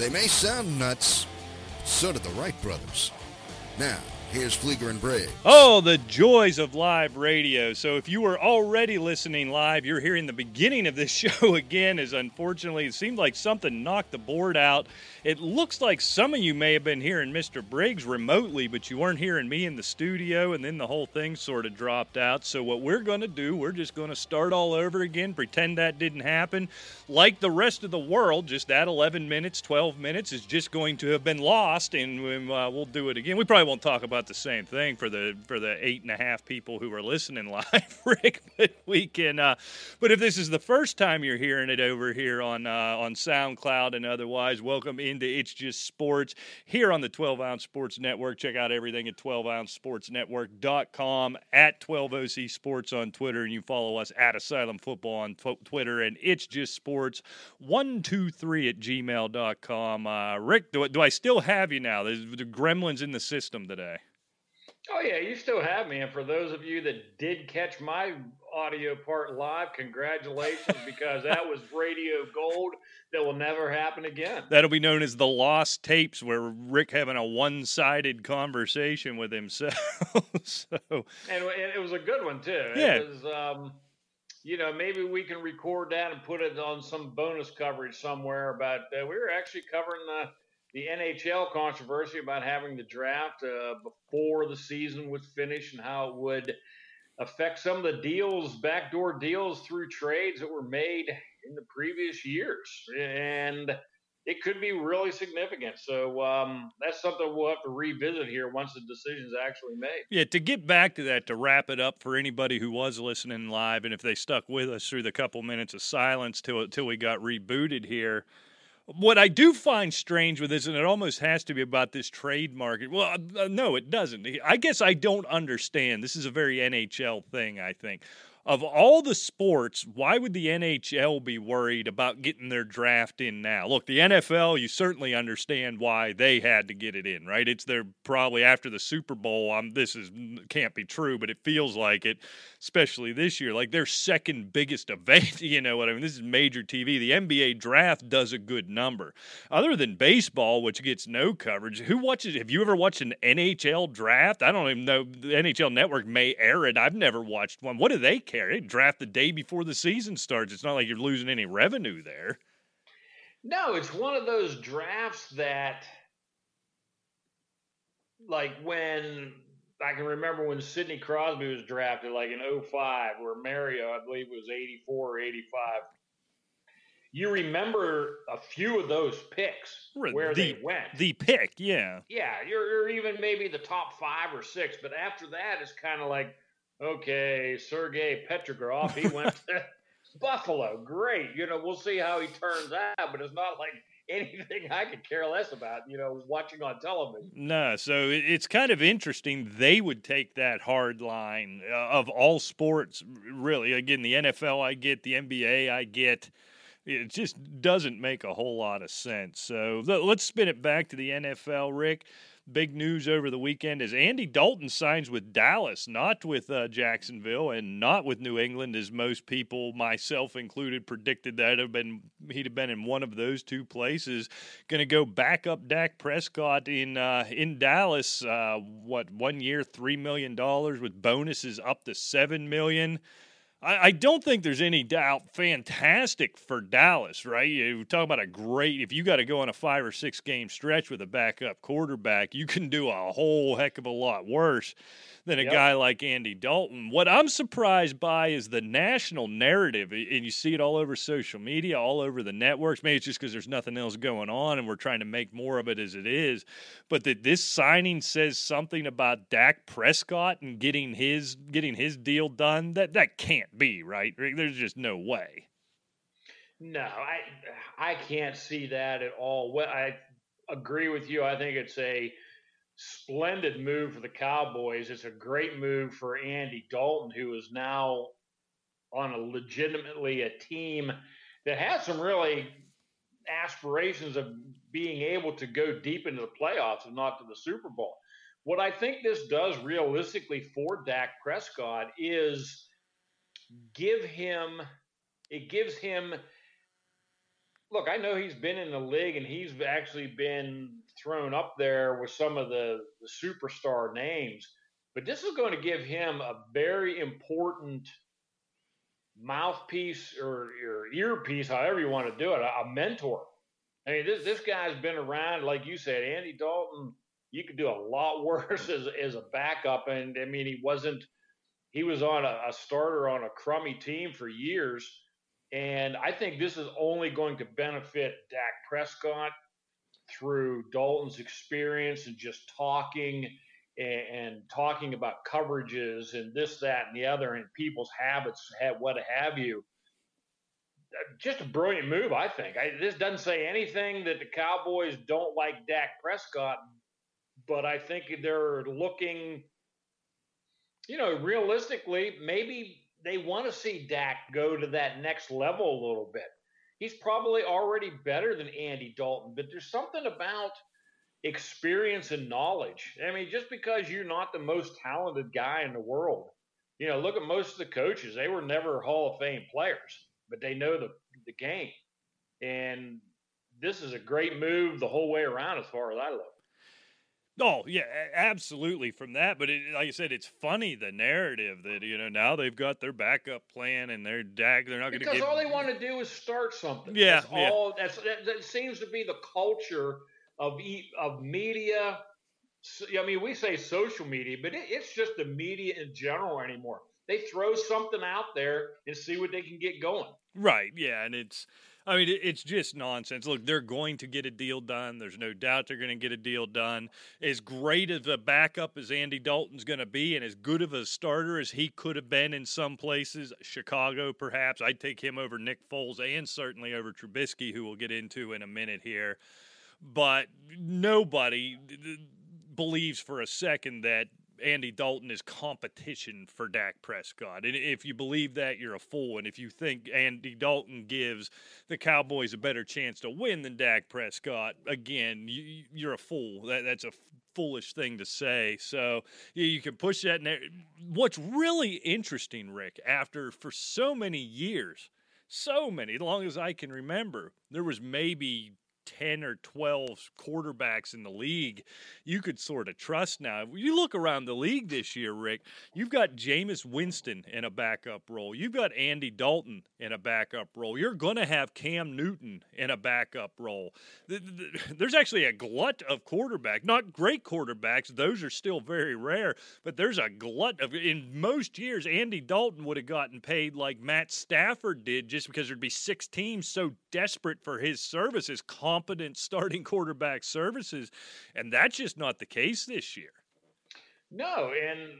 They may sound nuts, so did the Wright brothers. Now, Here's Fleeger and Briggs. Oh, the joys of live radio. So, if you were already listening live, you're hearing the beginning of this show again. As unfortunately, it seemed like something knocked the board out. It looks like some of you may have been hearing Mr. Briggs remotely, but you weren't hearing me in the studio, and then the whole thing sort of dropped out. So, what we're going to do, we're just going to start all over again, pretend that didn't happen. Like the rest of the world, just that 11 minutes, 12 minutes is just going to have been lost, and uh, we'll do it again. We probably won't talk about about the same thing for the for the eight and a half people who are listening live, Rick. But we can. Uh, but if this is the first time you're hearing it over here on uh, on SoundCloud and otherwise, welcome into It's Just Sports here on the 12 Ounce Sports Network. Check out everything at 12ouncesportsnetwork.com at 12OC Sports on Twitter, and you follow us at Asylum Football on Twitter and It's Just Sports one two three at gmail.com. Uh, Rick, do, do I still have you now? The gremlins in the system today. Oh yeah, you still have me. And for those of you that did catch my audio part live, congratulations because that was radio gold that will never happen again. That'll be known as the lost tapes, where Rick having a one-sided conversation with himself. so, and it was a good one too. Yeah. It was, um, you know, maybe we can record that and put it on some bonus coverage somewhere. But uh, we were actually covering the the NHL controversy about having the draft uh, before the season was finished and how it would affect some of the deals, backdoor deals through trades that were made in the previous years. And it could be really significant. So um, that's something we'll have to revisit here once the decision is actually made. Yeah, to get back to that, to wrap it up for anybody who was listening live, and if they stuck with us through the couple minutes of silence till till we got rebooted here what I do find strange with this, and it almost has to be about this trade market. Well, uh, no, it doesn't. I guess I don't understand. This is a very NHL thing, I think of all the sports, why would the NHL be worried about getting their draft in now? Look, the NFL, you certainly understand why they had to get it in, right? It's their probably after the Super Bowl. Um, this is can't be true, but it feels like it, especially this year, like their second biggest event. You know what I mean? This is major TV. The NBA draft does a good number. Other than baseball, which gets no coverage, who watches? Have you ever watched an NHL draft? I don't even know. The NHL Network may air it. I've never watched one. What do they care. They draft the day before the season starts. It's not like you're losing any revenue there. No, it's one of those drafts that, like when I can remember when Sidney Crosby was drafted, like in 05, where Mario, I believe, was 84 or 85. You remember a few of those picks where the, they went. The pick, yeah. Yeah, you're, you're even maybe the top five or six, but after that, it's kind of like, okay, Sergey Petrograd, he went to Buffalo. Great. You know, we'll see how he turns out, but it's not like anything I could care less about, you know, watching on television. No, so it's kind of interesting. They would take that hard line uh, of all sports, really. Again, the NFL, I get, the NBA, I get. It just doesn't make a whole lot of sense. So let's spin it back to the NFL, Rick big news over the weekend is Andy Dalton signs with Dallas, not with uh, Jacksonville, and not with New England, as most people, myself included, predicted that have been he'd have been in one of those two places. Going to go back up Dak Prescott in uh, in Dallas. Uh, what one year, three million dollars with bonuses up to seven million. I, I don't think there's any doubt. Fantastic for Dallas, right? You talk about a great. If you got to go on a five or six game stretch with a backup quarterback, you can do a whole heck of a lot worse than a yep. guy like Andy Dalton. What I'm surprised by is the national narrative, and you see it all over social media, all over the networks. Maybe it's just because there's nothing else going on, and we're trying to make more of it as it is. But that this signing says something about Dak Prescott and getting his getting his deal done. That that can't be right. There's just no way. No, I I can't see that at all. I agree with you. I think it's a splendid move for the Cowboys. It's a great move for Andy Dalton, who is now on a legitimately a team that has some really aspirations of being able to go deep into the playoffs and not to the Super Bowl. What I think this does realistically for Dak Prescott is give him it gives him look, I know he's been in the league and he's actually been thrown up there with some of the, the superstar names, but this is going to give him a very important mouthpiece or, or earpiece, however you want to do it, a, a mentor. I mean, this this guy's been around, like you said, Andy Dalton. You could do a lot worse as as a backup, and I mean, he wasn't. He was on a, a starter on a crummy team for years, and I think this is only going to benefit Dak Prescott through Dalton's experience and just talking and, and, talking about coverages and this, that, and the other, and people's habits, what have you. Uh, just a brilliant move, I think. I, this doesn't say anything that the Cowboys don't like Dak Prescott, but I think they're looking, you know, realistically, maybe they want to see Dak go to that next level a little bit. He's probably already better than Andy Dalton, but there's something about experience and knowledge. I mean, just because you're not the most talented guy in the world, you know, look at most of the coaches. They were never Hall of Fame players, but they know the, the game. And this is a great move the whole way around as far as I look. Oh yeah, absolutely. From that, but it, like I said, it's funny the narrative that you know now they've got their backup plan and they're dag. They're not going to because all they want to do is start something. Yeah, that's yeah. all. That's that, that seems to be the culture of e, of media. I mean, we say social media, but it, it's just the media in general anymore. They throw something out there and see what they can get going. Right. Yeah, and it's I mean, it's just nonsense. Look, they're going to get a deal done. There's no doubt they're going to get a deal done. As great of a backup as Andy Dalton's going to be, and as good of a starter as he could have been in some places, Chicago perhaps, I'd take him over Nick Foles and certainly over Trubisky, who we'll get into in a minute here. But nobody believes for a second that Andy Dalton is competition for Dak Prescott. And if you believe that, you're a fool. And if you think Andy Dalton gives the Cowboys a better chance to win than Dak Prescott, again, you, are a fool. That, that's a foolish thing to say. So you, you can push that. And there. What's really interesting, Rick, after for so many years, so many, as long as I can remember, there was maybe 10 or 12 quarterbacks in the league you could sort of trust now. You look around the league this year, Rick, you've got Jameis Winston in a backup role. You've got Andy Dalton in a backup role. You're going to have Cam Newton in a backup role. There's actually a glut of quarterback, not great quarterbacks. Those are still very rare, but there's a glut of in most years Andy Dalton would have gotten paid like Matt Stafford did just because there'd be six teams so desperate for his services competent starting quarterback services, and that's just not the case this year. No, and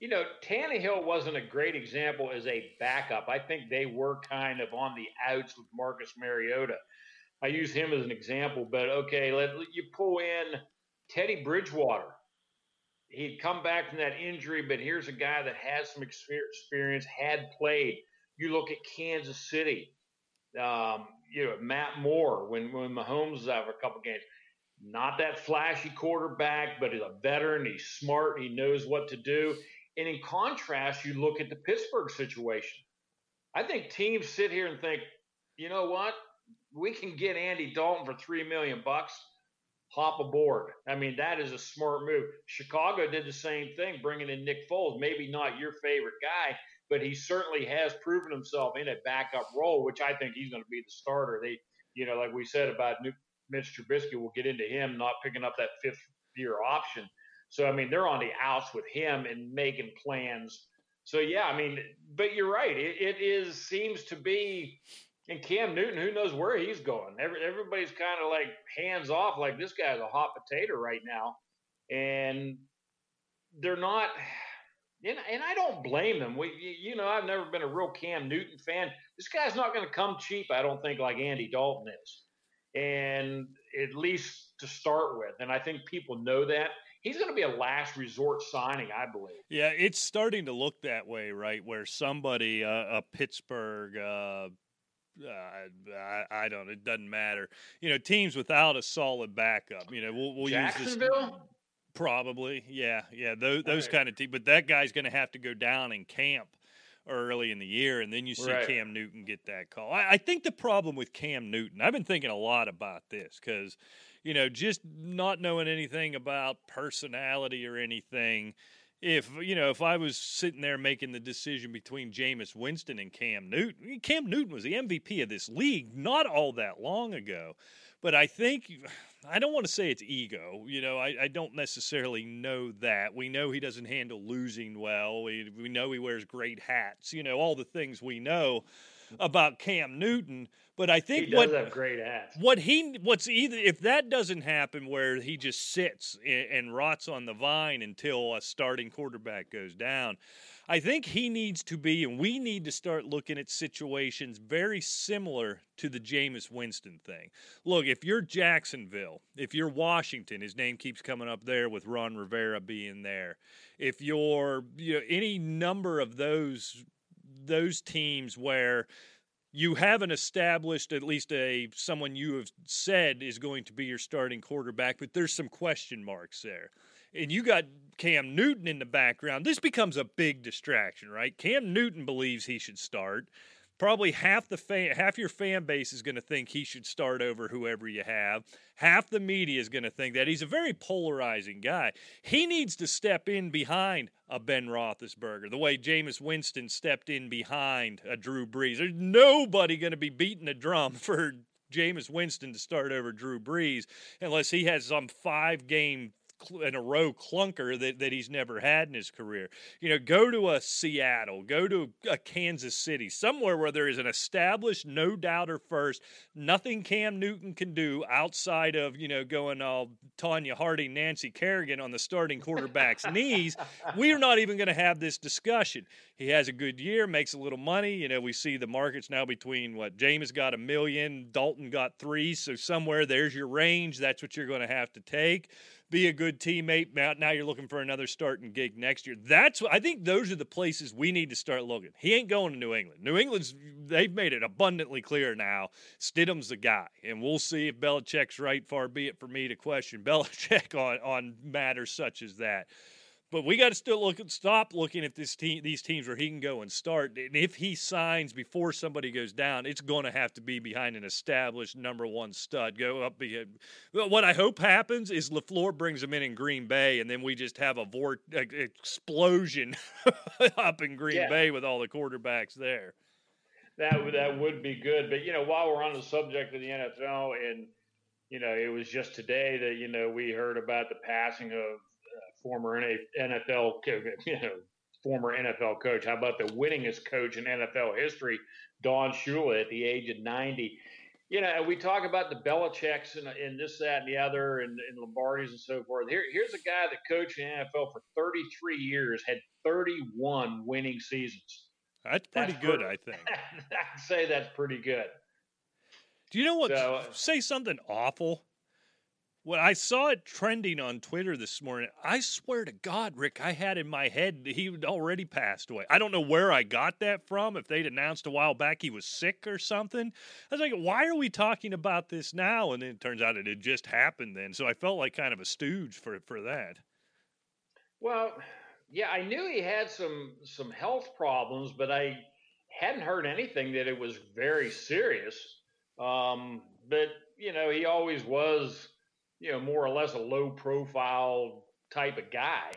you know, Tannehill wasn't a great example as a backup. I think they were kind of on the outs with Marcus Mariota. I use him as an example, but okay, let you pull in Teddy Bridgewater. He'd come back from that injury, but here's a guy that has some experience, had played. You look at Kansas City. Um, you know, Matt Moore when when Mahomes was out for a couple games. Not that flashy quarterback, but he's a veteran. He's smart. He knows what to do. And in contrast, you look at the Pittsburgh situation. I think teams sit here and think, you know what? We can get Andy Dalton for three million bucks. Hop aboard. I mean, that is a smart move. Chicago did the same thing, bringing in Nick Foles. Maybe not your favorite guy, but he certainly has proven himself in a backup role, which I think he's going to be the starter. They, you know, like we said about Mitch Trubisky, we'll get into him not picking up that fifth year option. So I mean, they're on the outs with him and making plans. So yeah, I mean, but you're right. It, it is seems to be. And Cam Newton, who knows where he's going? Every, everybody's kind of like hands off, like this guy's a hot potato right now, and they're not and, and I don't blame them. We, you know, I've never been a real Cam Newton fan. This guy's not going to come cheap, I don't think, like Andy Dalton is. And at least to start with. And I think people know that. He's going to be a last resort signing, I believe. Yeah, it's starting to look that way, right? Where somebody, uh, a Pittsburgh, uh, uh, I, I, don't. It doesn't matter. You know, teams without a solid backup. You know, we'll, we'll use this. Probably, yeah, yeah. Those, those right. kind of teams, but that guy's going to have to go down in camp early in the year, and then you see Right. Cam Newton get that call. I, I think the problem with Cam Newton, I've been thinking a lot about this because, you know, just not knowing anything about personality or anything. If you know, if I was sitting there making the decision between Jameis Winston and Cam Newton, Cam Newton was the MVP of this league not all that long ago. But I think I don't want to say it's ego. You know, I, I don't necessarily know that. We know he doesn't handle losing well. We, we know he wears great hats. You know, all the things we know about Cam Newton. But I He think does what have great hats. what he what's either if that doesn't happen where he just sits and, and rots on the vine until a starting quarterback goes down i think he needs to be and we need to start looking at situations very similar to the Jameis Winston thing. Look, if you're Jacksonville, if you're Washington, his name keeps coming up there with Ron Rivera being there. If you're you know any number of those those teams where you haven't established at least a someone you have said is going to be your starting quarterback, but there's some question marks there. And you got Cam Newton in the background. This becomes a big distraction, right? Cam Newton believes he should start. Probably half the fan, half your fan base is going to think he should start over whoever you have. Half the media is going to think that he's a very polarizing guy. He needs to step in behind a Ben Roethlisberger, the way Jameis Winston stepped in behind a Drew Brees. There's nobody going to be beating a drum for Jameis Winston to start over Drew Brees unless he has some five game in a row clunker that, that he's never had in his career. You know, go to a Seattle, go to a Kansas City, somewhere where there is an established no doubter first, nothing Cam Newton can do outside of, you know, going all Tonya Harding, Nancy Kerrigan on the starting quarterback's knees. We're not even going to have this discussion. He has a good year, makes a little money. You know, we see the markets now between what James got a million, Dalton got three. So somewhere there's your range. That's what you're going to have to take be a good teammate. Now, you're looking for another starting gig next year. That's what I think. Those are the places we need to start looking. He ain't going to New England. New England's they've made it abundantly clear now. Stidham's the guy, and we'll see if Belichick's right. Far be it for me to question Belichick on on matters such as that. But we got to still look stop looking at this team, these teams where he can go and start. And if he signs before somebody goes down, it's going to have to be behind an established number one stud. Go up. Behind. What I hope happens is Lafleur brings him in in Green Bay, and then we just have a vort explosion up in Green Yeah. Bay with all the quarterbacks there. That would that would be good. But you know, while we're on the subject of the NFL, and you know, it was just today that you know we heard about the passing of former NFL, you know, former NFL coach. How about the winningest coach in NFL history, Don Shula, at the age of ninety? You know, we talk about the Belichick's and, and this, that, and the other, and, and Lombardi's and so forth. Here, here's a guy that coached in NFL for 33 years, had 31 winning seasons. That's pretty That's good, pretty- I think. I'd say that's pretty good. Do you know what? So, say something awful. When I saw it trending on Twitter this morning, I swear to God, Rick, I had in my head that he had already passed away. I don't know where I got that from. If they'd announced a while back he was sick or something, I was like, why are we talking about this now? And then it turns out it had just happened then. So I felt like kind of a stooge for for that. Well, yeah, I knew he had some some health problems, but I hadn't heard anything that it was very serious. Um, but you know, he always was, you know, more or less a low profile type of guy,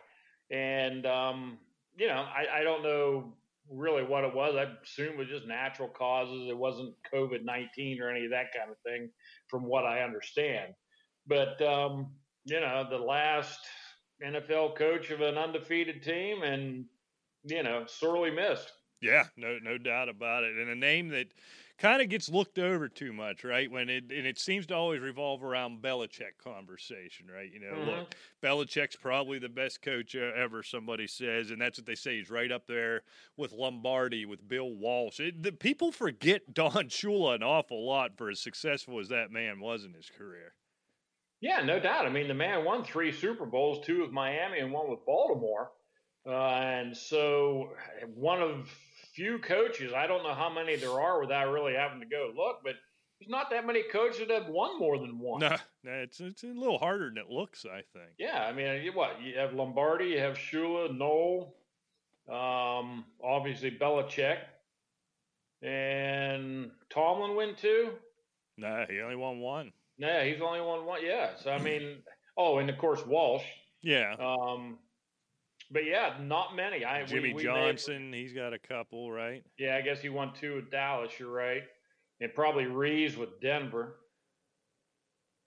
and um, you know, I, I don't know really what it was. I assume it was just natural causes. It wasn't COVID nineteen or any of that kind of thing, from what I understand. But um, you know, the last NFL coach of an undefeated team, and you know, sorely missed. Yeah, no, no doubt about it. And a name that kind of gets looked over too much, right? When it and it seems to always revolve around Belichick conversation, right? You know, look, Belichick's probably the best coach ever. Somebody says, and that's what they say. He's right up there with Lombardi, with Bill Walsh. It, the, people forget Don Shula an awful lot for as successful as that man was in his career. Yeah, no doubt. I mean, the man won three Super Bowls, two with Miami and one with Baltimore. Uh, and so, one of few coaches, I don't know how many there are without really having to go look, but there's not that many coaches that have won more than one. No, no, it's it's a little harder than it looks. I think. Yeah, I mean, you, what? You have Lombardi, you have Shula, Noll, Um, obviously Belichick and Tomlin win two. No, he only won one. No, he's only won one. Yeah, so I mean, oh, and of course Walsh. Yeah. Um, but yeah, not many. I Jimmy we, we Johnson, he's got a couple, right? Yeah, I guess he won two with Dallas. You're right, and probably Reeves with Denver.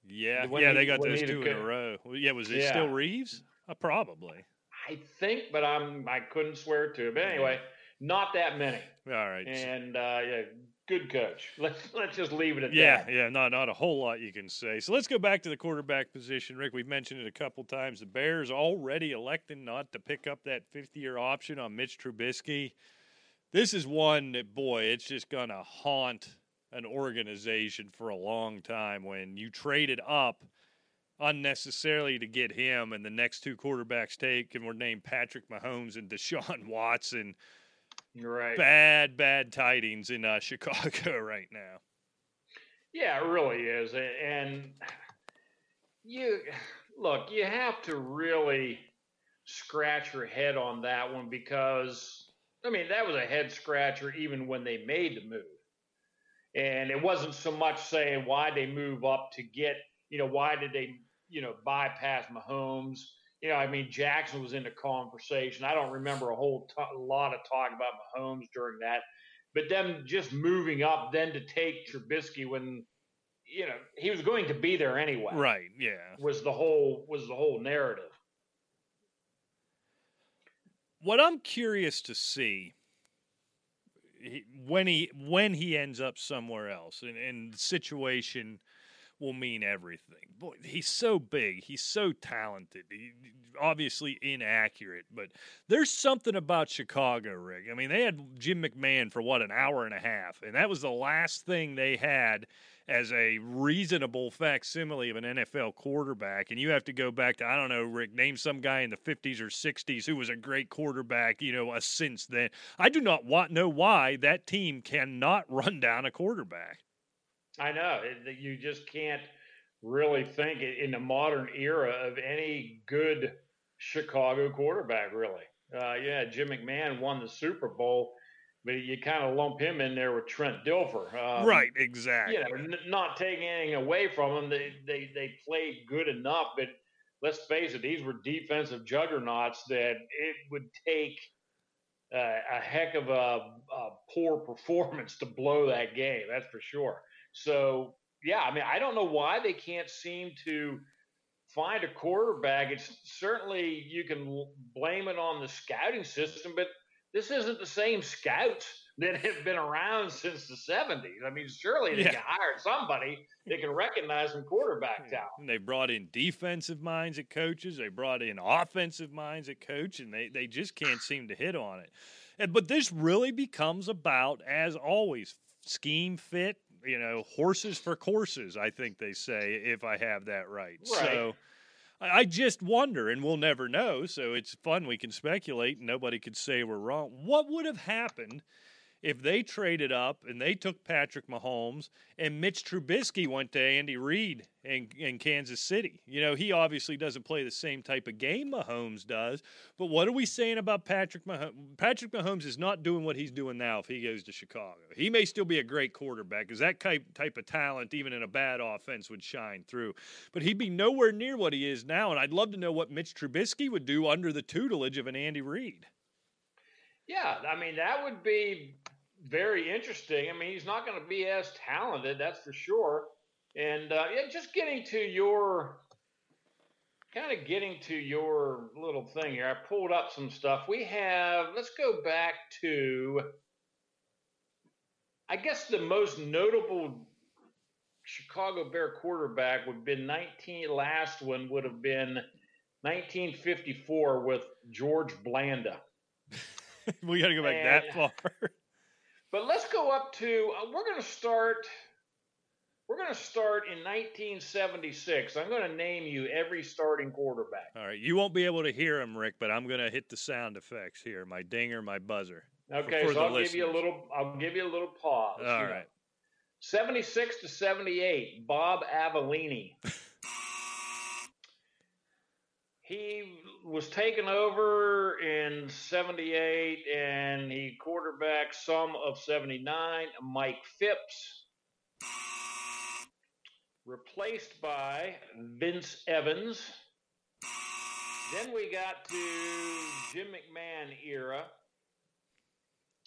Yeah, When yeah, he- they got those two in a row. Yeah, was it Yeah. still Reeves? Uh, probably. I think, but I'm I couldn't swear to it. But anyway, not that many. All right. And uh, yeah, good coach. Let's let's just leave it at Yeah, that. yeah, yeah, not not a whole lot you can say. So let's go back to the quarterback position, Rick. We've mentioned it a couple times. The Bears already electing not to pick up that fifth-year option on Mitch Trubisky. This is one that, boy, it's just gonna haunt an organization for a long time. When you traded up unnecessarily to get him, and the next two quarterbacks take and were named Patrick Mahomes and Deshaun Watson. Right. Bad, bad tidings in uh, Chicago right now. Yeah, it really is. And you look, you have to really scratch your head on that one because I mean, that was a head scratcher even when they made the move. And it wasn't so much saying why they move up to get, you know, why did they, you know, bypass Mahomes? You know, I mean, Jackson was in the conversation. I don't remember a whole to- lot of talk about Mahomes during that but them just moving up then to take Trubisky when you know he was going to be there anyway. Right, yeah. Was the whole was the whole narrative. what I'm curious to see when he when he ends up somewhere else, and, and the situation will mean everything. Boy, he's so big, he's so talented. He, obviously inaccurate, but there's something about Chicago, Rick. I mean, they had Jim McMahon for what an hour and a half, and that was the last thing they had as a reasonable facsimile of an NFL quarterback. And you have to go back to, I don't know, Rick, name some guy in the 50s or 60s who was a great quarterback, you know, uh, since then. I do not want, know why that team cannot run down a quarterback. I know that you just can't really think in the modern era of any good Chicago quarterback. Really, uh, yeah, Jim McMahon won the Super Bowl, but you kind of lump him in there with Trent Dilfer. Um, right, exactly. you know, n- not taking anything away from them. They, they they played good enough, but let's face it, these were defensive juggernauts that it would take uh, a heck of a, a poor performance to blow that game. That's for sure. So yeah, I mean, I don't know why they can't seem to find a quarterback. It's certainly you can blame it on the scouting system, but this isn't the same scouts that have been around since the 70s. I mean, surely they Yeah. can hire somebody that can recognize some quarterback hmm. talent. And they brought in defensive minds at coaches. They brought in offensive minds at coach, and they, they just can't seem to hit on it. And, but this really becomes about, as always, scheme fit. You know, horses for courses. I think they say, if I have that right. Right. So I I just wonder, and we'll never know. So it's fun. We can speculate, and nobody could say we're wrong. What would have happened if they traded up and they took Patrick Mahomes and Mitch Trubisky went to Andy Reid in, in Kansas City? You know, he obviously doesn't play the same type of game Mahomes does. But what are we saying about Patrick Mahomes? Patrick Mahomes is not doing what he's doing now if he goes to Chicago. He may still be a great quarterback because that type, type of talent, even in a bad offense, would shine through. But he'd be nowhere near what he is now. And I'd love to know what Mitch Trubisky would do under the tutelage of an Andy Reid. Yeah, I mean, that would be very interesting. I mean, he's not going to be as talented, that's for sure. And uh, yeah, just getting to your kind of getting to your little thing here. I pulled up some stuff. We have, let's go back to, I guess the most notable Chicago Bear quarterback would have been 19, last one would have been 1954 with George Blanda. we got to go back that far. But let's go up to. Uh, we're going to start. We're going to start in 1976. I'm going to name you every starting quarterback. All right, you won't be able to hear him, Rick, but I'm going to hit the sound effects here. My dinger, my buzzer. Okay, for so I'll give you a little. I'll give you a little pause. All right. know. 76 to 78. Bob Avellini. he was taken over in 78 and he quarterbacked some of 79. Mike Phipps, replaced by Vince Evans. Then we got to Jim McMahon era,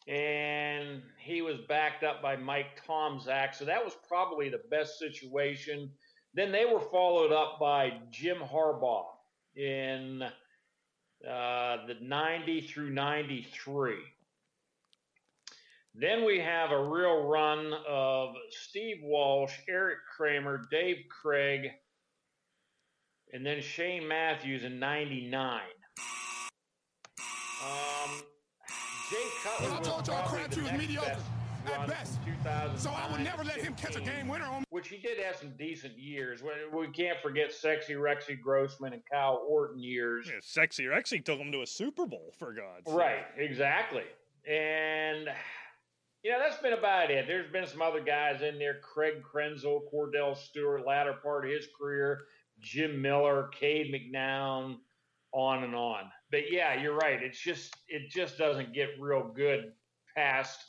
and he was backed up by Mike Tomczak. So that was probably the best situation. Then they were followed up by Jim Harbaugh in uh, the 90 through 93. Then we have a real run of Steve Walsh, Erik Kramer, Dave Krieg, and then Shane Matthews in 99. Um, Jay Cutler I told y'all Crabtree was mediocre best at best. from 2009 So I would never let him catch a game winner on which he did have some decent years. We- We can't forget Sexy Rexy Grossman and Kyle Orton years. Yeah, sexy Rexy took him to a Super Bowl for God's sake. Right, exactly. And you know, that's been about it. There's been some other guys in there, Craig Krenzel, Kordell Stewart, latter part of his career, Jim Miller, Cade McNown, on and on. But yeah, you're right. It's just it just doesn't get real good past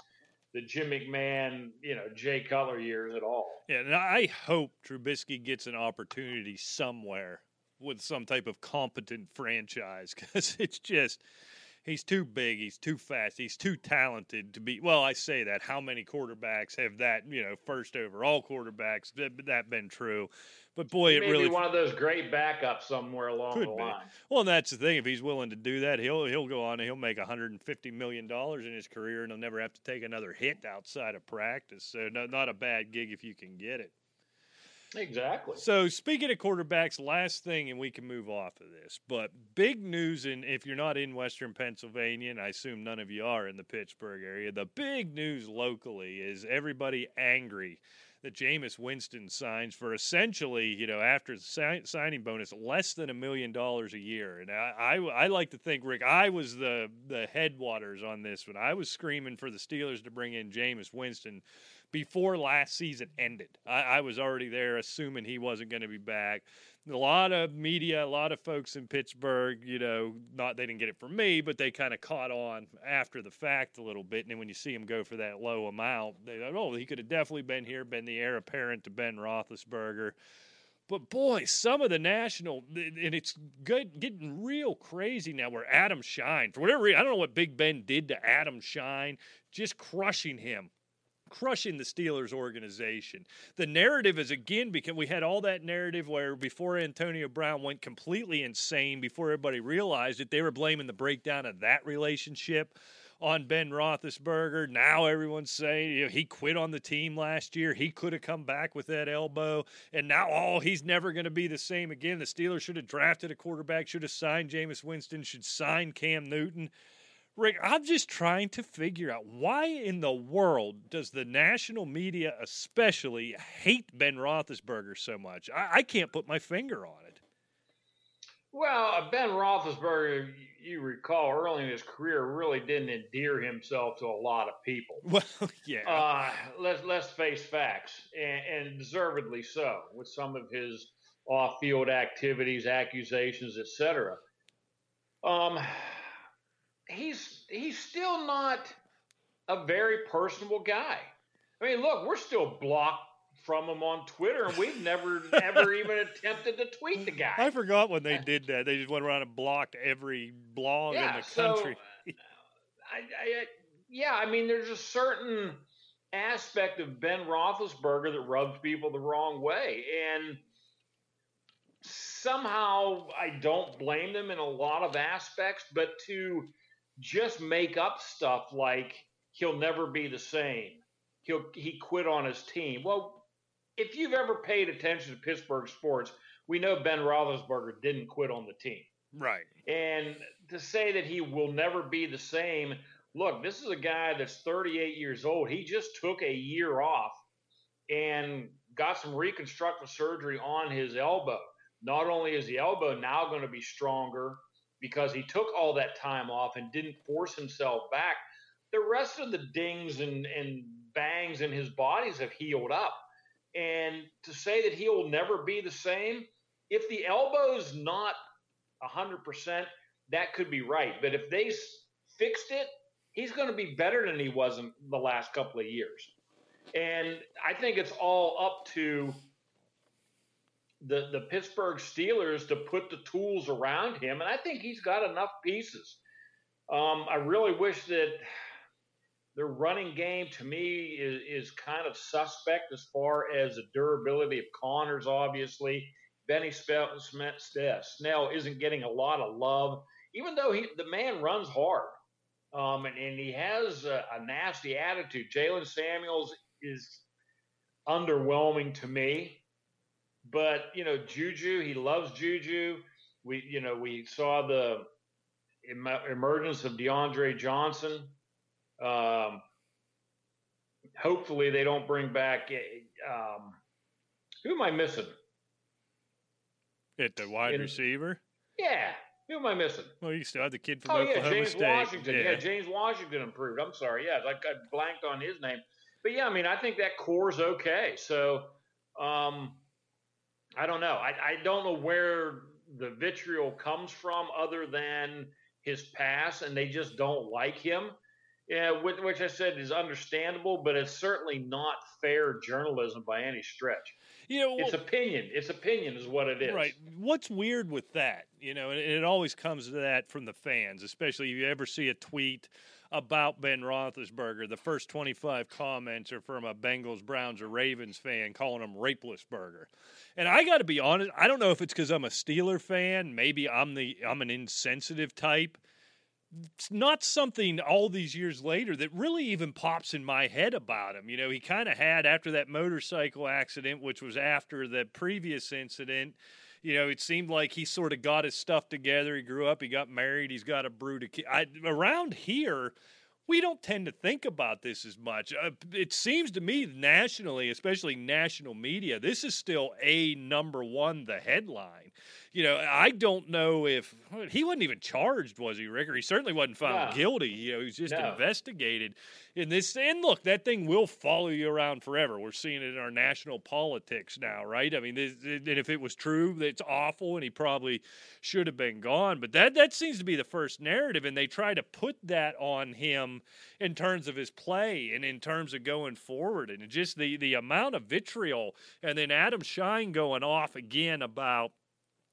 the Jim McMahon, you know, Jay Cutler years at all. Yeah, and I hope Trubisky gets an opportunity somewhere with some type of competent franchise because it's just he's too big, he's too fast, he's too talented to be. Well, I say that. How many quarterbacks have that? You know, first overall quarterbacks that, that been true? But boy, it really one of those great backups somewhere along the be. line. Well, and that's the thing. If he's willing to do that, he'll he'll go on and he'll make 150 million dollars in his career, and he'll never have to take another hit outside of practice. So, no, not a bad gig if you can get it. Exactly. So, speaking of quarterbacks, last thing, and we can move off of this, but big news, and if you're not in Western Pennsylvania, and I assume none of you are in the Pittsburgh area, the big news locally is everybody angry that Jameis Winston signs for essentially, you know, after the signing bonus, less than a million dollars a year. And I, I, I like to think, Rick, I was the the headwaters on this when I was screaming for the Steelers to bring in Jameis Winston before last season ended. I, I was already there, assuming he wasn't going to be back. A lot of media, a lot of folks in Pittsburgh, you know, not they didn't get it from me, but they kind of caught on after the fact a little bit. And then when you see him go for that low amount, they thought, oh, he could have definitely been here, been the heir apparent to Ben Roethlisberger. But boy, some of the national, and it's good, getting real crazy now. Where Adam Schein, for whatever reason, I don't know what Big Ben did to Adam Schein, just crushing him crushing the Steelers organization. The narrative is again because we had all that narrative where before Antonio Brown went completely insane, before everybody realized it, they were blaming the breakdown of that relationship on Ben Roethlisberger. Now everyone's saying you know, he quit on the team last year. He could have come back with that elbow, and now oh, he's never going to be the same again. The Steelers should have drafted a quarterback, should have signed Jameis Winston, should sign Cam Newton. Rick, I'm just trying to figure out why in the world does the national media, especially, hate Ben Roethlisberger so much? I, I can't put my finger on it. Well, uh, Ben Roethlisberger, you recall early in his career, really didn't endear himself to a lot of people. Well, yeah. Uh, let's let's face facts, and, and deservedly so, with some of his off-field activities, accusations, etc. Um, he's he's still not a very personable guy. I mean, look, we're still blocked from him on Twitter, and we've never ever even attempted to tweet the guy. I forgot when they uh, did that. They just went around and blocked every blog yeah, in the country. Uh, so, I, I, yeah, I mean, there's a certain aspect of Ben Roethlisberger that rubs people the wrong way, and somehow I don't blame them in a lot of aspects, but to just make up stuff like he'll never be the same, he'll he quit on his team. Well, if you've ever paid attention to Pittsburgh sports, we know Ben Roethlisberger didn't quit on the team. right. And to say that he will never be the same, look, this is a guy that's 38 years old. He just took a year off and got some reconstructive surgery on his elbow. Not only is the elbow now going to be stronger because he took all that time off and didn't force himself back, the rest of the dings and, and bangs in his bodies have healed up. And to say that he will never be the same, if the elbow's not 100%, that could be right. But if they fixed it, he's going to be better than he was in the last couple of years. And I think it's all up to the the Pittsburgh Steelers to put the tools around him, and I think he's got enough pieces. Um, I really wish that their running game to me is, is kind of suspect as far as the durability of Conner's. Obviously, Benny Snell isn't getting a lot of love, even though he the man runs hard. Um, and, and, he has a, a nasty attitude. Jaylen Samuels is underwhelming to me. But you know, Juju, he loves Juju. We, you know, we saw the emergence of DeAndre Johnson. Um, hopefully, they don't bring back. Um, who am I missing? At the wide In, receiver. Yeah, who am I missing? Well, you still have the kid from oh, Oklahoma yeah, James State. Washington. Yeah. yeah. James Washington improved. I'm sorry. Yeah, I, I blanked on his name. But yeah, I mean, I think that core's okay. So, um, I don't know. I, I don't know where the vitriol comes from other than his past, and they just don't like him. Yeah, which, which I said is understandable, but it's certainly not fair journalism by any stretch. You know, it's opinion. It's opinion is what it is. Right. What's weird with that? You know, and it always comes to that from the fans, especially if you ever see a tweet about Ben Roethlisberger. The first 25 comments are from a Bengals, Browns, or Ravens fan calling him Rapeless Burger. And I got to be honest, I don't know if it's because I'm a Steeler fan. Maybe I'm the I'm an insensitive type. It's not something all these years later that really even pops in my head about him. You know, he kind of had after that motorcycle accident, which was after the previous incident you know, it seemed like he sort of got his stuff together. He grew up, he got married, he's got a brood of kids. Around here, we don't tend to think about this as much. Uh, it seems to me nationally, especially national media, this is still a number one, the headline you know, I don't know if he wasn't even charged, was he, Rick? Or he certainly wasn't found no. guilty. You know, he was just no. investigated in this. And look, that thing will follow you around forever. We're seeing it in our national politics now, right? I mean, this, and if it was true, it's awful, and he probably should have been gone. But that that seems to be the first narrative, and they try to put that on him in terms of his play and in terms of going forward, and just the the amount of vitriol, and then Adam Schein going off again about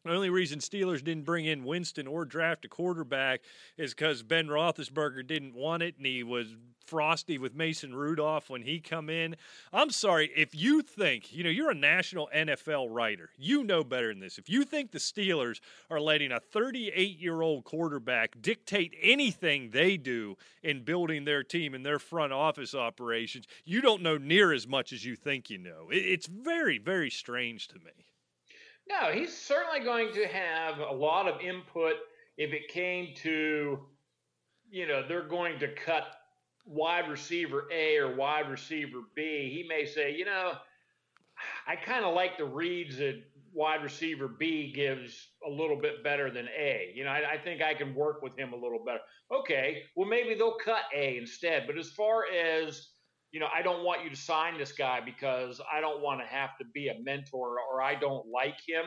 the only reason Steelers didn't bring in Winston or draft a quarterback is because Ben Roethlisberger didn't want it, and he was frosty with Mason Rudolph when he come in. I'm sorry if you think you know you're a national NFL writer, you know better than this. If you think the Steelers are letting a 38 year old quarterback dictate anything they do in building their team and their front office operations, you don't know near as much as you think you know. It's very very strange to me. No, he's certainly going to have a lot of input if it came to, you know, they're going to cut wide receiver A or wide receiver B. He may say, you know, I kind of like the reads that wide receiver B gives a little bit better than A. You know, I, I, think I can work with him a little better. Okay, well, maybe they'll cut A instead. But as far as you know, I don't want you to sign this guy because I don't want to have to be a mentor or I don't like him.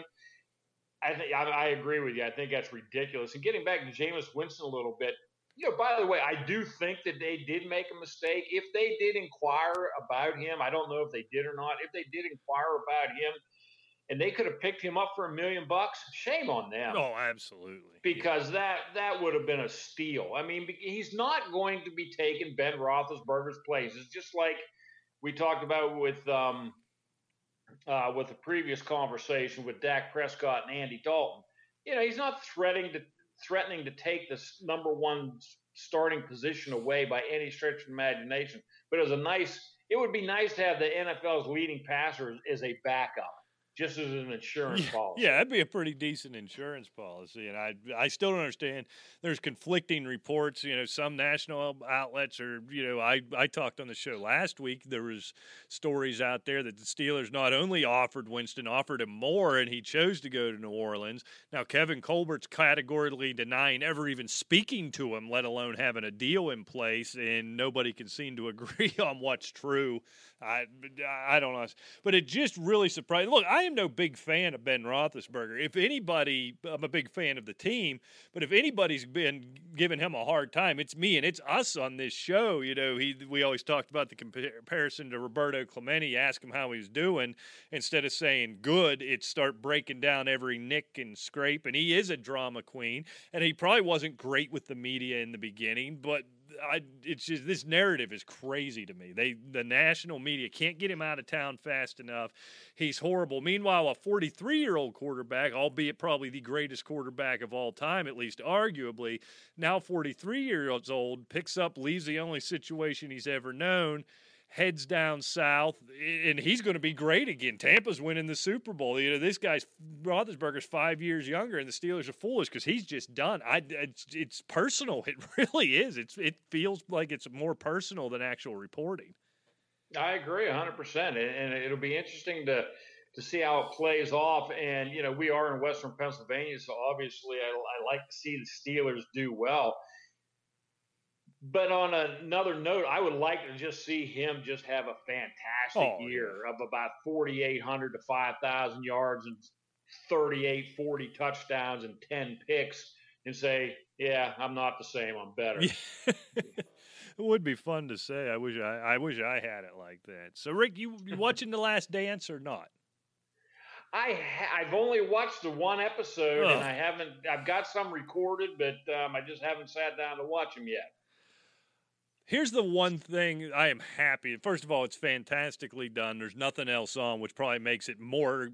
I think I, agree with you. I think that's ridiculous. And getting back to Jameis Winston a little bit, you know, by the way, I do think that they did make a mistake. If they did inquire about him, I don't know if they did or not. If they did inquire about him, and they could have picked him up for a million bucks. Shame on them. Oh, absolutely. Because that that would have been a steal. I mean, he's not going to be taking Ben Roethlisberger's place. It's just like we talked about with um, uh, with the previous conversation with Dak Prescott and Andy Dalton. You know, he's not threatening to threatening to take this number one starting position away by any stretch of imagination. But it was a nice. It would be nice to have the NFL's leading passer as a backup just as an insurance yeah, policy. Yeah, that'd be a pretty decent insurance policy. And I I still don't understand. There's conflicting reports. You know, some national outlets are. You know, I I talked on the show last week. There was stories out there that the Steelers not only offered Winston, offered him more, and he chose to go to New Orleans. Now Kevin Colbert's categorically denying ever even speaking to him, let alone having a deal in place, and nobody can seem to agree on what's true. I I don't know, but it just really surprised. Look, I am no big fan of Ben Roethlisberger. If anybody, I'm a big fan of the team, but if anybody's been giving him a hard time, it's me and it's us on this show. You know, he we always talked about the comparison to Roberto Clemente. Ask him how he's doing instead of saying good. It start breaking down every nick and scrape. And he is a drama queen, and he probably wasn't great with the media in the beginning, but I, it's just this narrative is crazy to me. They the national media can't get him out of town fast enough. He's horrible. Meanwhile, a 43 year old quarterback, albeit probably the greatest quarterback of all time, at least arguably, now 43 years old, picks up, leaves the only situation he's ever known heads down south, and he's going to be great again. Tampa's winning the Super Bowl. You know, this guy's Roethlisberger's five years younger, and the Steelers are foolish because he's just done. I it's, it's personal. It really is. It's it feels like it's more personal than actual reporting. I agree 100, percent and it'll be interesting to to see how it plays off. And you know, we are in Western Pennsylvania, so obviously, I, I like to see the Steelers do well. But on another note, I would like to just see him just have a fantastic oh, year yeah. of about 4,800 to 5,000 yards and 38, 40 touchdowns and 10 picks and say, yeah, I'm not the same. I'm better. it would be fun to say. I wish I, I wish I had it like that. So, Rick, you, you watching The Last Dance or not? I ha- I've only watched the one episode, and I haven't. I've got some recorded, but um, I just haven't sat down to watch them yet. Here's the one thing I am happy. First of all, it's fantastically done. There's nothing else on, which probably makes it more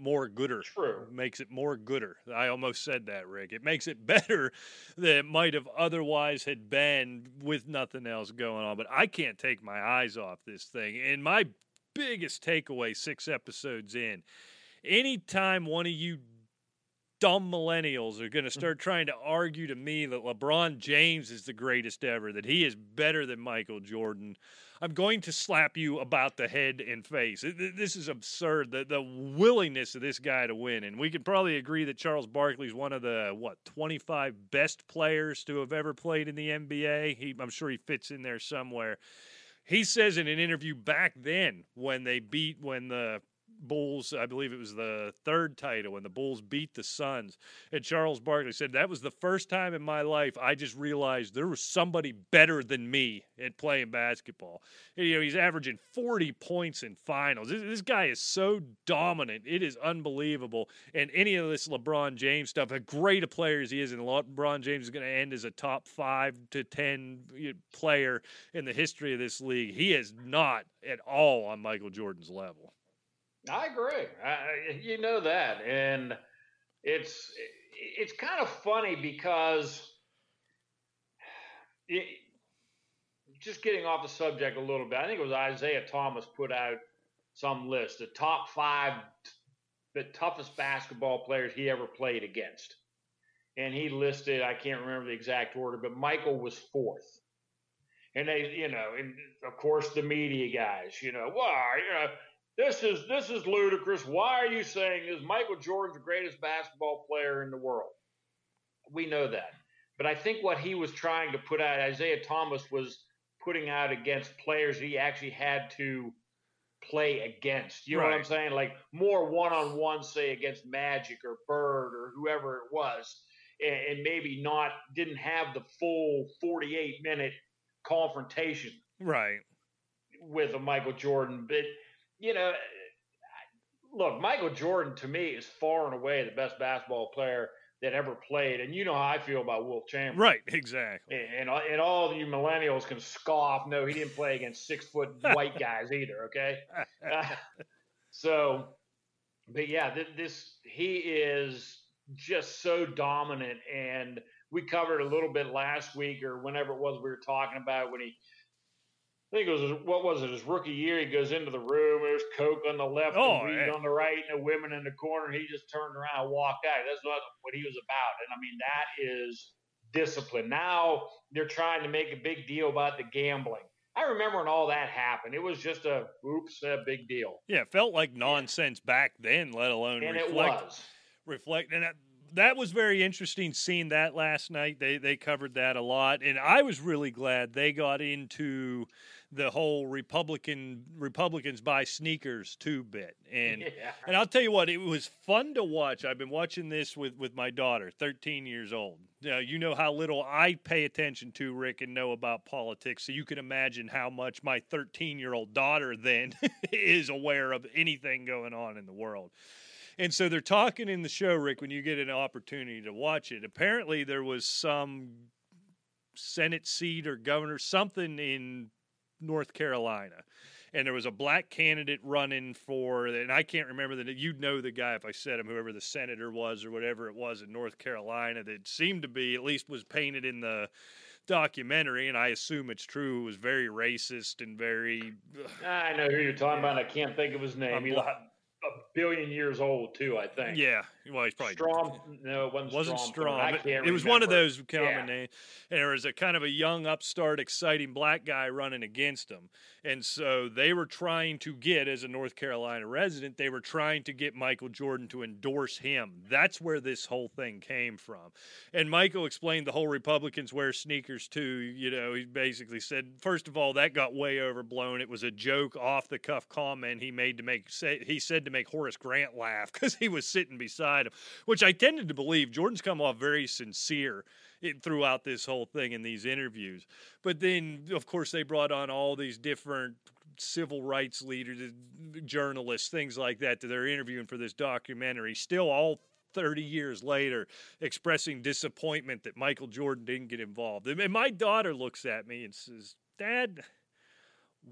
more gooder. True. Makes it more gooder. I almost said that, Rick. It makes it better than it might have otherwise had been with nothing else going on. But I can't take my eyes off this thing. And my biggest takeaway six episodes in, anytime one of you dumb millennials are going to mm. start trying to argue to me that LeBron James is the greatest ever, that he is better than Michael Jordan, I'm going to slap you about the head and face. This is absurd. The, the willingness of this guy to win. And we can probably agree that Charles Barkley is one of the, what, 25 best players to have ever played in the NBA. He, I'm sure he fits in there somewhere. He says in an interview back then when they beat, when the Bulls, I believe it was the third title when the Bulls beat the Suns. And Charles Barkley said, That was the first time in my life I just realized there was somebody better than me at playing basketball. And, you know, he's averaging 40 points in finals. This, this, guy is so dominant. It is unbelievable. And any of this LeBron James stuff, as great a player as he is, and LeBron James is going to end as a top five to 10 player in the history of this league, he is not at all on Michael Jordan's level. I agree. I, you know that, and it's it's kind of funny because it, just getting off the subject a little bit. I think it was Isaiah Thomas put out some list, the top five, the toughest basketball players he ever played against, and he listed I can't remember the exact order, but Michael was fourth. And they, you know, and of course the media guys, you know, well, you know, this is this is ludicrous. Why are you saying is Michael Jordan's the greatest basketball player in the world. We know that. But I think what he was trying to put out, Isaiah Thomas was putting out against players he actually had to play against. You know right. what I'm saying? Like more one on one, say against Magic or Bird or whoever it was, and, and maybe not didn't have the full 48 minute confrontation. Right. With a Michael Jordan. But you know, look, Michael Jordan to me is far and away the best basketball player that ever played. And you know how I feel about Wilt Chamberlain. Right, exactly. And, and, and all you millennials can scoff. No, he didn't play against six foot white guys either, okay? Uh, so, but yeah, th- this, he is just so dominant. And we covered a little bit last week or whenever it was we were talking about when he I think it was what was it? His rookie year, he goes into the room. There's Coke on the left, oh, and weed on the right, and the women in the corner. He just turned around and walked out. That's not what he was about. And I mean, that is discipline. Now they're trying to make a big deal about the gambling. I remember when all that happened. It was just a oops, a big deal. Yeah, it felt like nonsense back then, let alone and reflect. It was. Reflect and that was very interesting seeing that last night. They they covered that a lot, and I was really glad they got into the whole Republican Republicans buy sneakers too bit. And yeah. and I'll tell you what, it was fun to watch. I've been watching this with with my daughter, 13 years old. Now, you know how little I pay attention to Rick and know about politics, so you can imagine how much my 13 year old daughter then is aware of anything going on in the world. And so they're talking in the show, Rick, when you get an opportunity to watch it. Apparently, there was some Senate seat or governor, something in North Carolina. And there was a black candidate running for, and I can't remember the. You'd know the guy if I said him, whoever the senator was or whatever it was in North Carolina. That seemed to be, at least, was painted in the documentary, and I assume it's true. was very racist and very. I know who you're talking about. I can't think of his name. He's a billion years old too. I think. Yeah, well, he's probably strong. No, it wasn't, wasn't strong. strong it, it was one of those common yeah. names, and there was a kind of a young, upstart, exciting black guy running against him, and so they were trying to get, as a North Carolina resident, they were trying to get Michael Jordan to endorse him. That's where this whole thing came from, and Michael explained the whole Republicans wear sneakers too. You know, he basically said, first of all, that got way overblown. It was a joke, off the cuff comment he made to make. Say, he said to make Horace Grant laugh because he was sitting beside which I tended to believe. Jordan's come off very sincere throughout this whole thing in these interviews. But then, of course, they brought on all these different civil rights leaders, journalists, things like that, that they're interviewing for this documentary. Still, all 30 years later, expressing disappointment that Michael Jordan didn't get involved. And my daughter looks at me and says, Dad,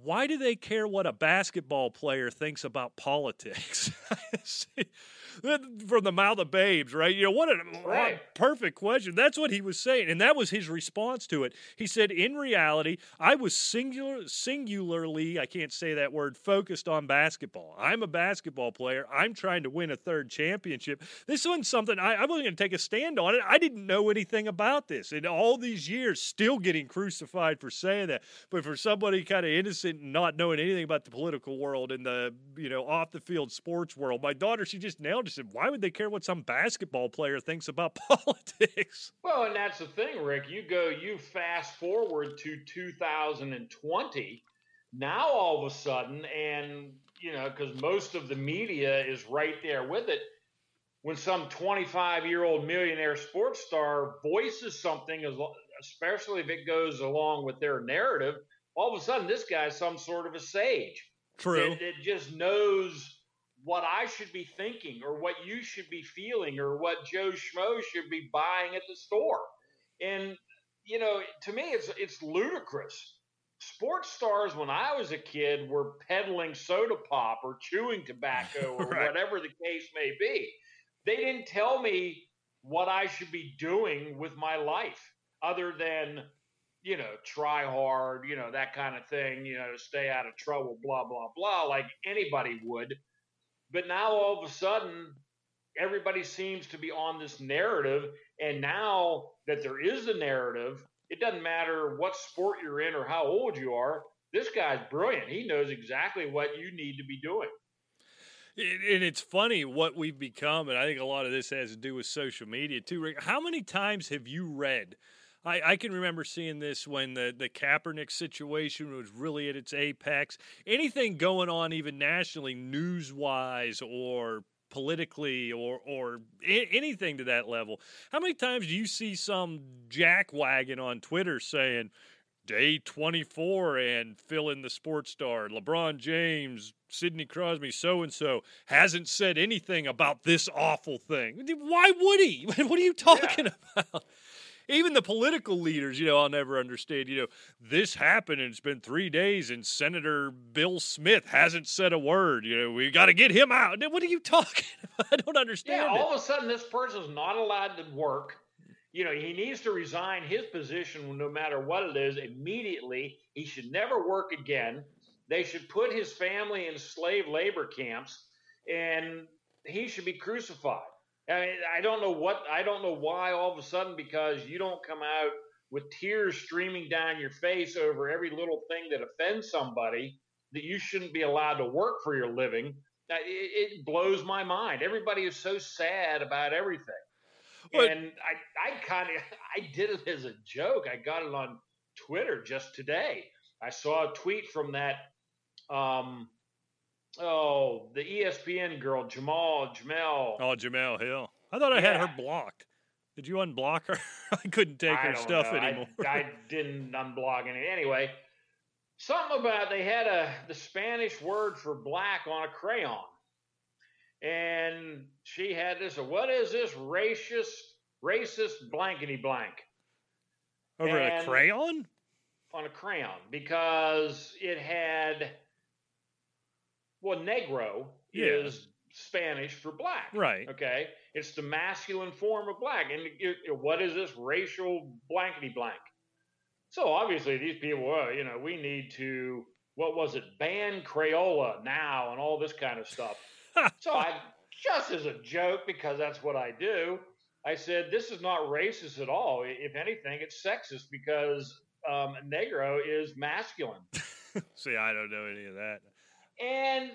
why do they care what a basketball player thinks about politics? from the mouth of babes, right? You know, what a right. perfect question. That's what he was saying. And that was his response to it. He said, In reality, I was singular, singularly, I can't say that word, focused on basketball. I'm a basketball player. I'm trying to win a third championship. This wasn't something I, I wasn't going to take a stand on it. I didn't know anything about this. And all these years, still getting crucified for saying that. But for somebody kind of innocent and not knowing anything about the political world and the, you know, off the field sports world, my daughter, she just nailed just said, why would they care what some basketball player thinks about politics? Well, and that's the thing, Rick. You go, you fast forward to 2020. Now, all of a sudden, and, you know, because most of the media is right there with it, when some 25 year old millionaire sports star voices something, especially if it goes along with their narrative, all of a sudden this guy's some sort of a sage. True. It, it just knows what I should be thinking or what you should be feeling or what Joe Schmo should be buying at the store. And you know, to me it's it's ludicrous. Sports stars when I was a kid were peddling soda pop or chewing tobacco or right. whatever the case may be. They didn't tell me what I should be doing with my life other than you know, try hard, you know, that kind of thing, you know, stay out of trouble, blah, blah, blah, like anybody would. But now all of a sudden, everybody seems to be on this narrative. And now that there is a narrative, it doesn't matter what sport you're in or how old you are. This guy's brilliant. He knows exactly what you need to be doing. And it's funny what we've become, and I think a lot of this has to do with social media too. How many times have you read I, I can remember seeing this when the, the Kaepernick situation was really at its apex. Anything going on, even nationally, news wise or politically or or anything to that level. How many times do you see some jackwagon on Twitter saying day 24 and fill in the sports star LeBron James, Sidney Crosby, so and so hasn't said anything about this awful thing. Why would he? What are you talking yeah. about? Even the political leaders, you know, I'll never understand. You know, this happened and it's been three days, and Senator Bill Smith hasn't said a word. You know, we got to get him out. What are you talking about? I don't understand. Yeah, all it. of a sudden, this person's not allowed to work. You know, he needs to resign his position no matter what it is immediately. He should never work again. They should put his family in slave labor camps, and he should be crucified. I mean, I don't know what I don't know why all of a sudden because you don't come out with tears streaming down your face over every little thing that offends somebody that you shouldn't be allowed to work for your living. It, it blows my mind. Everybody is so sad about everything. and I, I kind of, I did it as a joke. I got it on Twitter just today. I saw a tweet from that, um, oh, the ESPN girl, Jamal, Jamel. Oh, Jemele Hill. I thought I yeah. had her blocked. Did you unblock her? I couldn't take I her stuff know. anymore. I, I didn't unblock any. Anyway, something about they had a the Spanish word for black on a crayon, and she had this. What is this racist, racist blankety blank? Over and a crayon? On a crayon because it had well, negro yeah. is Spanish for black. Right. Okay. It's the masculine form of black. And it, it, what is this racial blankety blank? So obviously these people, well, you know, we need to, what was it, ban Crayola now and all this kind of stuff. so I, just as a joke, because that's what I do, I said, this is not racist at all. If anything, it's sexist because um, Negro is masculine. See, I don't know any of that. And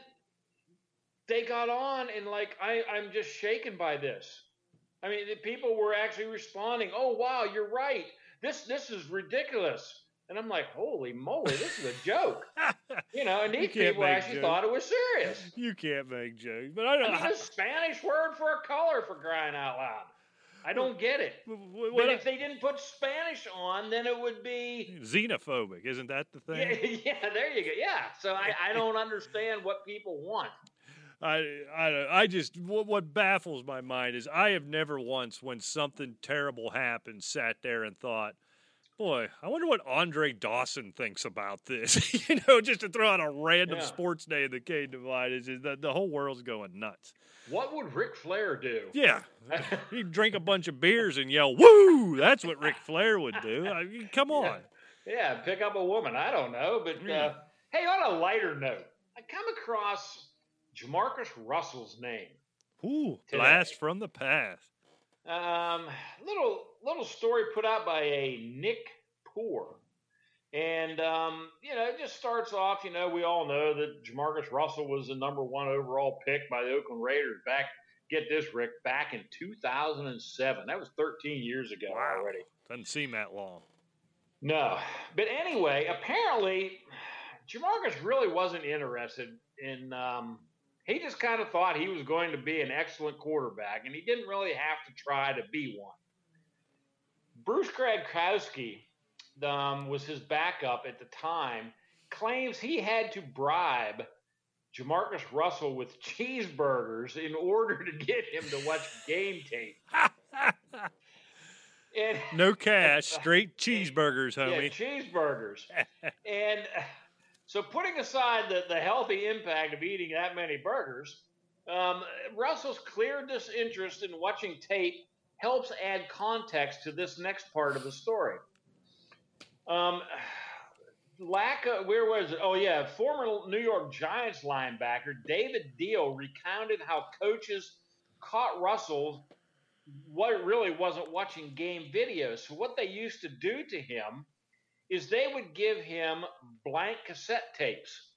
they got on and like I, I'm just shaken by this. I mean, the people were actually responding. Oh wow, you're right. This this is ridiculous. And I'm like, holy moly, this is a joke. you know, and these people actually jokes. thought it was serious. You can't make jokes, but I don't. I mean, a Spanish word for a color for crying out loud. I don't get it. What, but if they didn't put Spanish on, then it would be xenophobic. Isn't that the thing? Yeah, yeah there you go. Yeah. So I, I don't understand what people want. I, I, I just what, what baffles my mind is I have never once, when something terrible happened, sat there and thought, boy, I wonder what Andre Dawson thinks about this. you know, just to throw out a random yeah. sports day in the K Divide is the, the whole world's going nuts. What would Ric Flair do? Yeah, he'd drink a bunch of beers and yell "Woo!" That's what Ric Flair would do. I mean, come on. Yeah. yeah. pick up a woman. I don't know, but uh, hey, on a lighter note, I come across Jamarcus Russell's name. Ooh, today. blast from the past. Um, little little story put out by a Nick Poor. And, um, you know, it just starts off, you know, we all know that Jamarcus Russell was the number one overall pick by the Oakland Raiders back, get this, Rick, back in 2007. That was 13 years ago wow. already. Doesn't seem that long. No. But anyway, apparently, Jamarcus really wasn't interested in. Um, he just kind of thought he was going to be an excellent quarterback, and he didn't really have to try to be one. Bruce Gradkowski um, was his backup at the time, claims he had to bribe Jamarcus Russell with cheeseburgers in order to get him to watch game tape. and, no cash, straight cheeseburgers, homie. Yeah, cheeseburgers. and so, putting aside the, the healthy impact of eating that many burgers, um, Russell's clear disinterest in watching tape helps add context to this next part of the story. Um, lack of where was it? Oh yeah, former New York Giants linebacker David Diehl recounted how coaches caught Russell what really wasn't watching game videos. So what they used to do to him is they would give him blank cassette tapes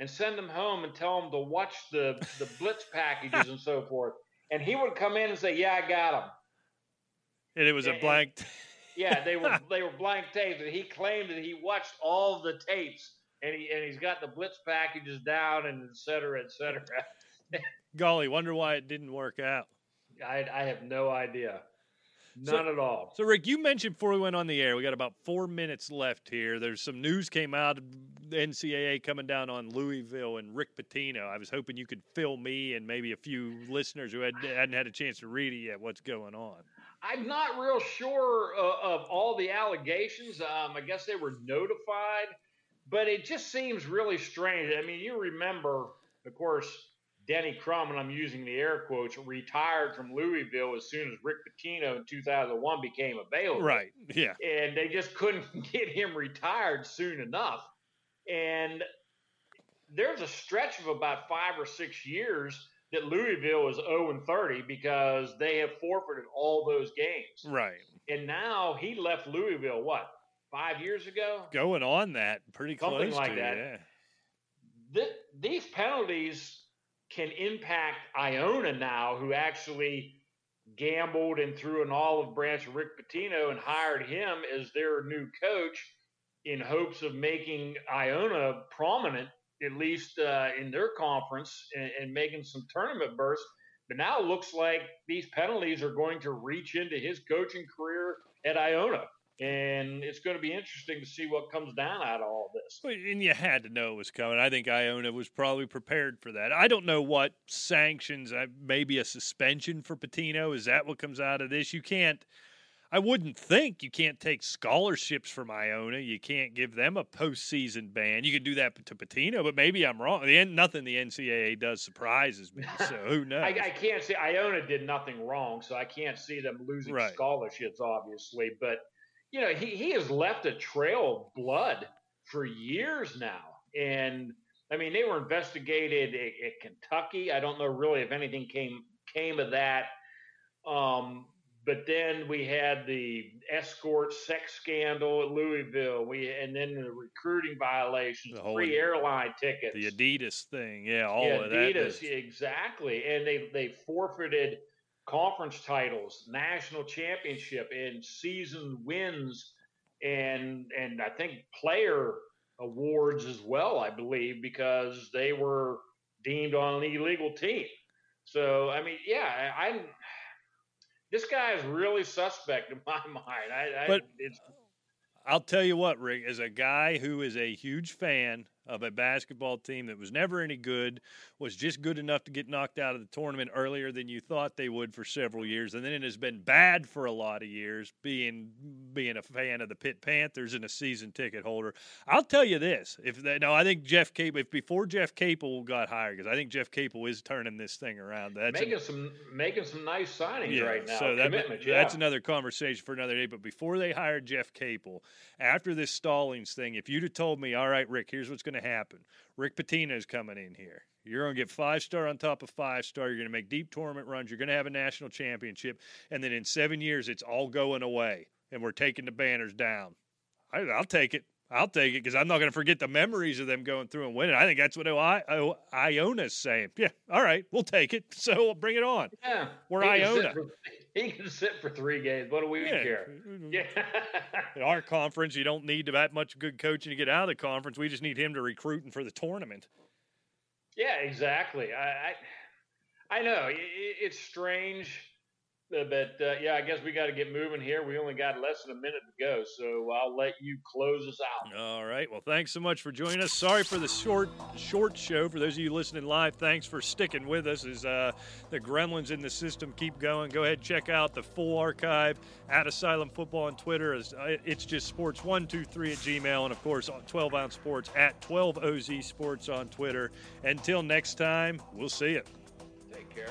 and send them home and tell him to watch the the blitz packages and so forth. And he would come in and say, "Yeah, I got them." And it was and, a blank. Yeah, they were they were blank tapes, and he claimed that he watched all the tapes, and he and he's got the blitz packages down, and et cetera, et cetera. Golly, wonder why it didn't work out. I I have no idea. None so, at all. So, Rick, you mentioned before we went on the air, we got about four minutes left here. There's some news came out, the NCAA coming down on Louisville and Rick Pitino. I was hoping you could fill me and maybe a few listeners who had, hadn't had a chance to read it yet what's going on. I'm not real sure uh, of all the allegations. Um, I guess they were notified, but it just seems really strange. I mean, you remember, of course, Denny Crum, and I'm using the air quotes, retired from Louisville as soon as Rick Pitino in 2001 became available. Right. Yeah. And they just couldn't get him retired soon enough. And there's a stretch of about five or six years that Louisville is 0 and 30 because they have forfeited all those games. Right. And now he left Louisville what five years ago? Going on that pretty something close like to, that. Yeah. The, these penalties can impact Iona now, who actually gambled and threw an olive branch of Rick Pitino and hired him as their new coach in hopes of making Iona prominent, at least uh, in their conference, and, and making some tournament bursts. But now it looks like these penalties are going to reach into his coaching career at Iona and it's going to be interesting to see what comes down out of all this. And you had to know it was coming. I think Iona was probably prepared for that. I don't know what sanctions, uh, maybe a suspension for Pitino. Is that what comes out of this? You can't. I wouldn't think you can't take scholarships from Iona. You can't give them a postseason ban. You can do that to Pitino, but maybe I'm wrong. The nothing the NCAA does surprises me. So who knows? I, I, can't say Iona did nothing wrong, so I can't see them losing right. scholarships, obviously. But you know, he, he has left a trail of blood for years now. And I mean, they were investigated at, at Kentucky. I don't know really if anything came came of that. Um, but then we had the escort sex scandal at Louisville. We and then the recruiting violations, the free airline tickets, the Adidas thing, yeah, all yeah, of Adidas, that. Adidas, exactly. And they they forfeited conference titles, national championship, and season wins, and and I think player awards as well. I believe because they were deemed on an illegal team. So I mean, yeah, I, am This guy is really suspect in my mind. I, but I, I'll tell you what, Rick, as a guy who is a huge fan of a basketball team that was never any good, was just good enough to get knocked out of the tournament earlier than you thought they would for several years, and then it has been bad for a lot of years. Being being a fan of the Pitt Panthers and a season ticket holder, I'll tell you this: if they, no, I think Jeff Capel, if before Jeff Capel got hired, because I think Jeff Capel is turning this thing around. That's making some making some nice signings yeah, right now. So that, yeah. that's another conversation for another day. But before they hired Jeff Capel, after this Stallings thing, if you'd have told me, all right, Rick, here's what's going to happen. Rick Pitino is coming in here. You're going to get five star on top of five star. You're going to make deep tournament runs. You're going to have a national championship. And then in seven years, it's all going away. And we're taking the banners down. I, will take it. I'll take it because I'm not going to forget the memories of them going through and winning. I think that's what I, Iona's saying. Yeah, all right, we'll take it. So bring it on. Yeah, we're Iona. He can sit for three games. What do we yeah. care? Yeah. In our conference, you don't need that much good coaching to get out of the conference. We just need him to recruit recruiting for the tournament. Yeah, exactly. I, I, I know it's strange but uh, yeah, I guess we got to get moving here. We only got less than a minute to go, so I'll let you close us out. All right. Well, thanks so much for joining us. Sorry for the short short show. For those of you listening live, thanks for sticking with us. As uh, the gremlins in the system keep going, go ahead check out the full archive at Asylum Football on Twitter. Uh, it's just sports one two three at Gmail, and of course 12 ounce sports at 12 OZ Sports on Twitter. Until next time, we'll see you. Take care.